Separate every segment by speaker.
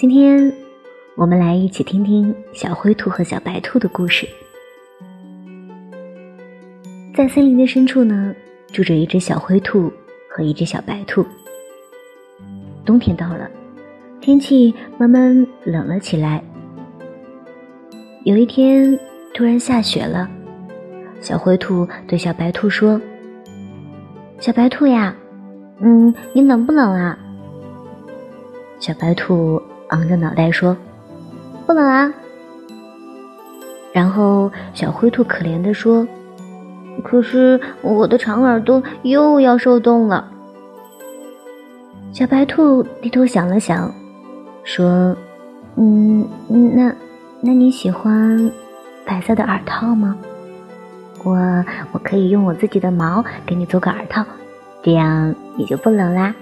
Speaker 1: 今天，我们来一起听听小灰兔和小白兔的故事。在森林的深处呢，住着一只小灰兔和一只小白兔。冬天到了，天气慢慢冷了起来。有一天，突然下雪了。小灰兔对小白兔说：“小白兔呀，嗯，你冷不冷啊？”小白兔昂着脑袋说：“不冷啊。”然后小灰兔可怜的说：“可是我的长耳朵又要受冻了。”小白兔低头想了想，说：“嗯，那那你喜欢白色的耳套吗？我我可以用我自己的毛给你做个耳套，这样你就不冷啦。”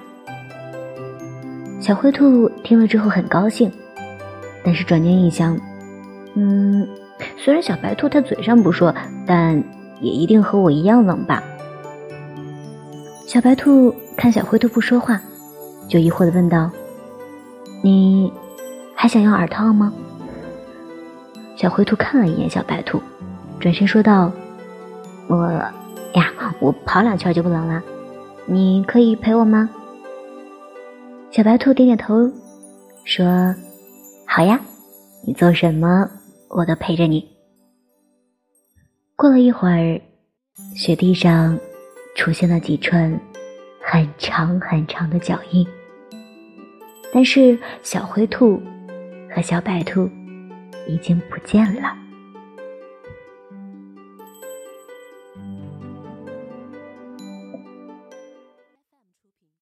Speaker 1: 小灰兔听了之后很高兴，但是转念一想，嗯，虽然小白兔它嘴上不说，但也一定和我一样冷吧。小白兔看小灰兔不说话，就疑惑的问道：“你还想要耳套吗？”小灰兔看了一眼小白兔，转身说道：“我呀，我跑两圈就不冷了，你可以陪我吗？”小白兔点点头，说：“好呀，你做什么我都陪着你。”过了一会儿，雪地上出现了几串很长很长的脚印，但是小灰兔和小白兔已经不见了。